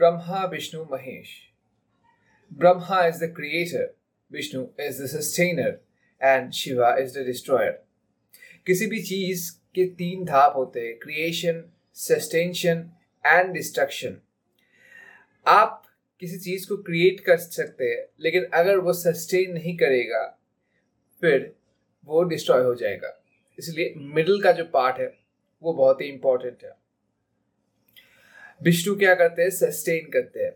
Brahma, Vishnu, Mahesh. Brahma is the creator, Vishnu is the sustainer, and Shiva is the destroyer. किसी भी चीज़ के तीन धाप होते हैं क्रिएशन सस्टेंशन एंड डिस्ट्रक्शन आप किसी चीज़ को क्रिएट कर सकते हैं लेकिन अगर वो सस्टेन नहीं करेगा फिर वो डिस्ट्रॉय हो जाएगा इसलिए मिडिल का जो पार्ट है वो बहुत ही इंपॉर्टेंट है विष्णु क्या करते हैं? सस्टेन करते हैं।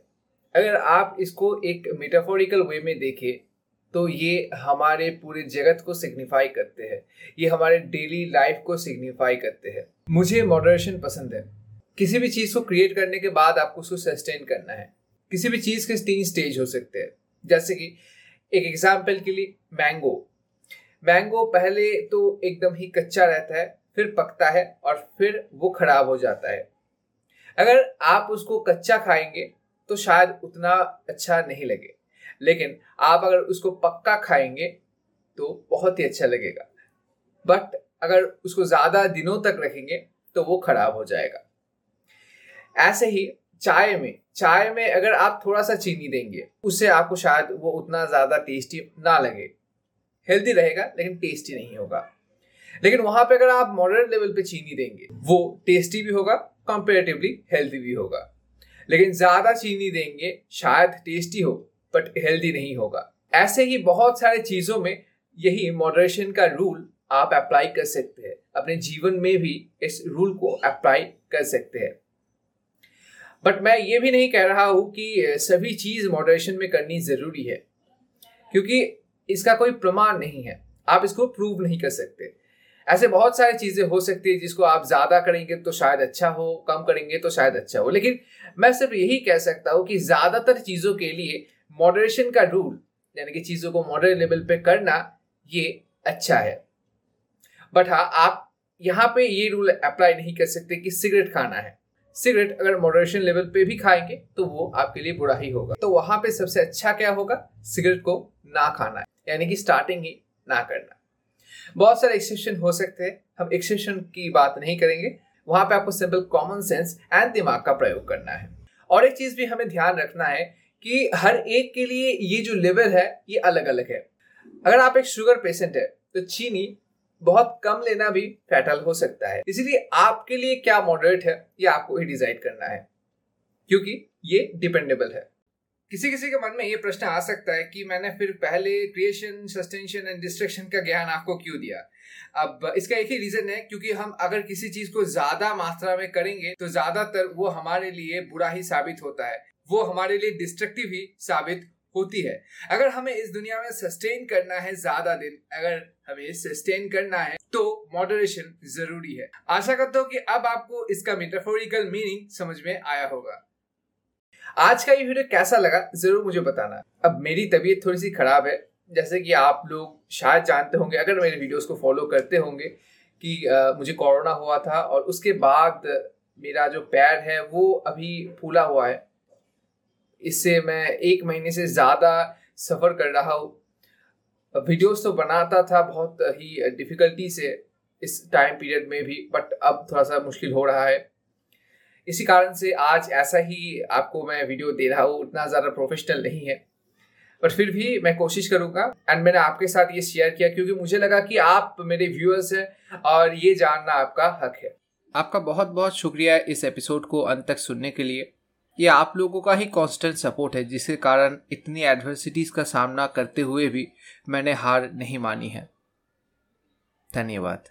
अगर आप इसको एक मेटाफोरिकल वे में देखें तो ये हमारे पूरे जगत को सिग्निफाई करते हैं। ये हमारे डेली लाइफ को सिग्निफाई करते हैं। मुझे मॉडरेशन पसंद है। किसी भी चीज़ को क्रिएट करने के बाद आपको उसको सस्टेन करना है। किसी भी चीज़ के तीन स्टेज हो सकते हैं। जैसे कि एक एग्ज़ाम्पल के लिए मैंगो मैंगो पहले तो एकदम ही कच्चा रहता है, फिर पकता है और फिर वो खराब हो जाता है। अगर आप उसको कच्चा खाएँगे तो शायद उतना अच्छा नहीं लगे। लेकिन आप अगर उसको पक्का खाएँगे तो बहुत ही अच्छा लगेगा। बट अगर उसको ज़्यादा दिनों तक रखेंगे तो वो खराब हो जाएगा। ऐसे ही चाय में चाय में अगर आप थोड़ा सा चीनी देंगे, उससे आपको शायद वो उतना ज़्यादा टेस्टी ना लगे। हेल्दी रहेगा, लेकिन टेस्टी नहीं होगा। लेकिन वहाँ पे अगर आप मॉडरेट लेवल पे चीनी देंगे, वो टेस्टी भी होगा कंपेरेटिवली हेल्दी भी होगा। लेकिन ज़्यादा चीनी देंगे, शायद टेस्टी हो बट हेल्दी नहीं होगा। ऐसे ही बहुत सारे चीज़ों में यही मॉडरेशन का रूल आप अप्लाई कर सकते हैं। अपने जीवन में भी इस रूल को अप्लाई कर सकते हैं। बट मैं ये भी नहीं कह रहा हूँ कि सभी चीज़ मॉडरेशन में करनी ज़रूरी है, क्योंकि इसका कोई प्रमाण नहीं है। आप इसको प्रूव नहीं कर सकते। ऐसे बहुत सारी चीज़ें हो सकती है जिसको आप ज़्यादा करेंगे तो शायद अच्छा हो, कम करेंगे तो शायद अच्छा हो। लेकिन मैं सिर्फ़ यही कह सकता हूँ कि ज़्यादातर चीज़ों के लिए मॉडरेशन का रूल यानी कि चीज़ों को मॉडरेट लेवल पे करना, ये अच्छा है। बट हाँ आप यहाँ पे ये रूल अप्लाई नहीं कर सकते कि सिगरेट खाना है। सिगरेट अगर मॉडरेशन लेवल पे भी खाएँगे तो वो आपके लिए बुरा ही होगा। तो वहाँ पे सबसे अच्छा क्या होगा? सिगरेट को ना खाना यानी कि स्टार्टिंग ही ना करना। बहुत सारे एक्सेप्शन हो सकते हैं। हम एक्सेप्शन की बात नहीं करेंगे। वहाँ पे आपको सिंपल कॉमन सेंस एंड दिमाग का प्रयोग करना है। और एक चीज़ भी हमें ध्यान रखना है कि हर एक के लिए ये जो लेवल है, ये अलग अलग है। अगर आप एक शुगर पेशेंट है तो चीनी बहुत कम लेना भी फैटल हो सकता है। इसीलिए आपके लिए क्या मॉडरेट है, ये आपको ही डिसाइड करना है। क्योंकि ये डिपेंडेबल है। किसी किसी के मन में ये प्रश्न आ सकता है कि मैंने फिर पहले क्रिएशन सस्टेंशन एंड डिस्ट्रक्शन का ज्ञान आपको क्यों दिया? अब इसका एक ही रीजन है, क्योंकि हम अगर किसी चीज़ को ज़्यादा मात्रा में करेंगे तो ज़्यादातर वो हमारे लिए बुरा ही साबित होता है। वो हमारे लिए डिस्ट्रक्टिव ही साबित होती है। अगर हमें इस दुनिया में सस्टेन करना है ज़्यादा दिन, अगर हमें सस्टेन करना है तो मॉडरेशन ज़रूरी है। आशा करता हूँ कि अब आपको इसका मेटाफोरिकल मीनिंग समझ में आया होगा। आज का ये वीडियो कैसा लगा ज़रूर मुझे बताना। अब मेरी तबीयत थोड़ी सी खराब है जैसे कि आप लोग शायद जानते होंगे अगर मेरे वीडियोस को फॉलो करते होंगे कि आ, मुझे कोरोना हुआ था और उसके बाद मेरा जो पैर है वो अभी फूला हुआ है। इससे मैं एक महीने से ज़्यादा सफ़र कर रहा हूँ। वीडियोस तो बनाता था बहुत ही डिफ़िकल्टी से इस टाइम पीरियड में भी बट अब थोड़ा सा मुश्किल हो रहा है। इसी कारण से आज ऐसा ही आपको मैं वीडियो दे रहा हूँ, उतना ज़्यादा प्रोफेशनल नहीं है। बट फिर भी मैं कोशिश करूँगा एंड मैंने आपके साथ ये शेयर किया क्योंकि मुझे लगा कि आप मेरे व्यूअर्स हैं और ये जानना आपका हक है। आपका बहुत बहुत शुक्रिया इस एपिसोड को अंत तक सुनने के लिए। ये आप लोगों का ही कांस्टेंट सपोर्ट है, जिसके कारण इतनी एडवर्सिटीज़ का सामना करते हुए भी मैंने हार नहीं मानी है। धन्यवाद।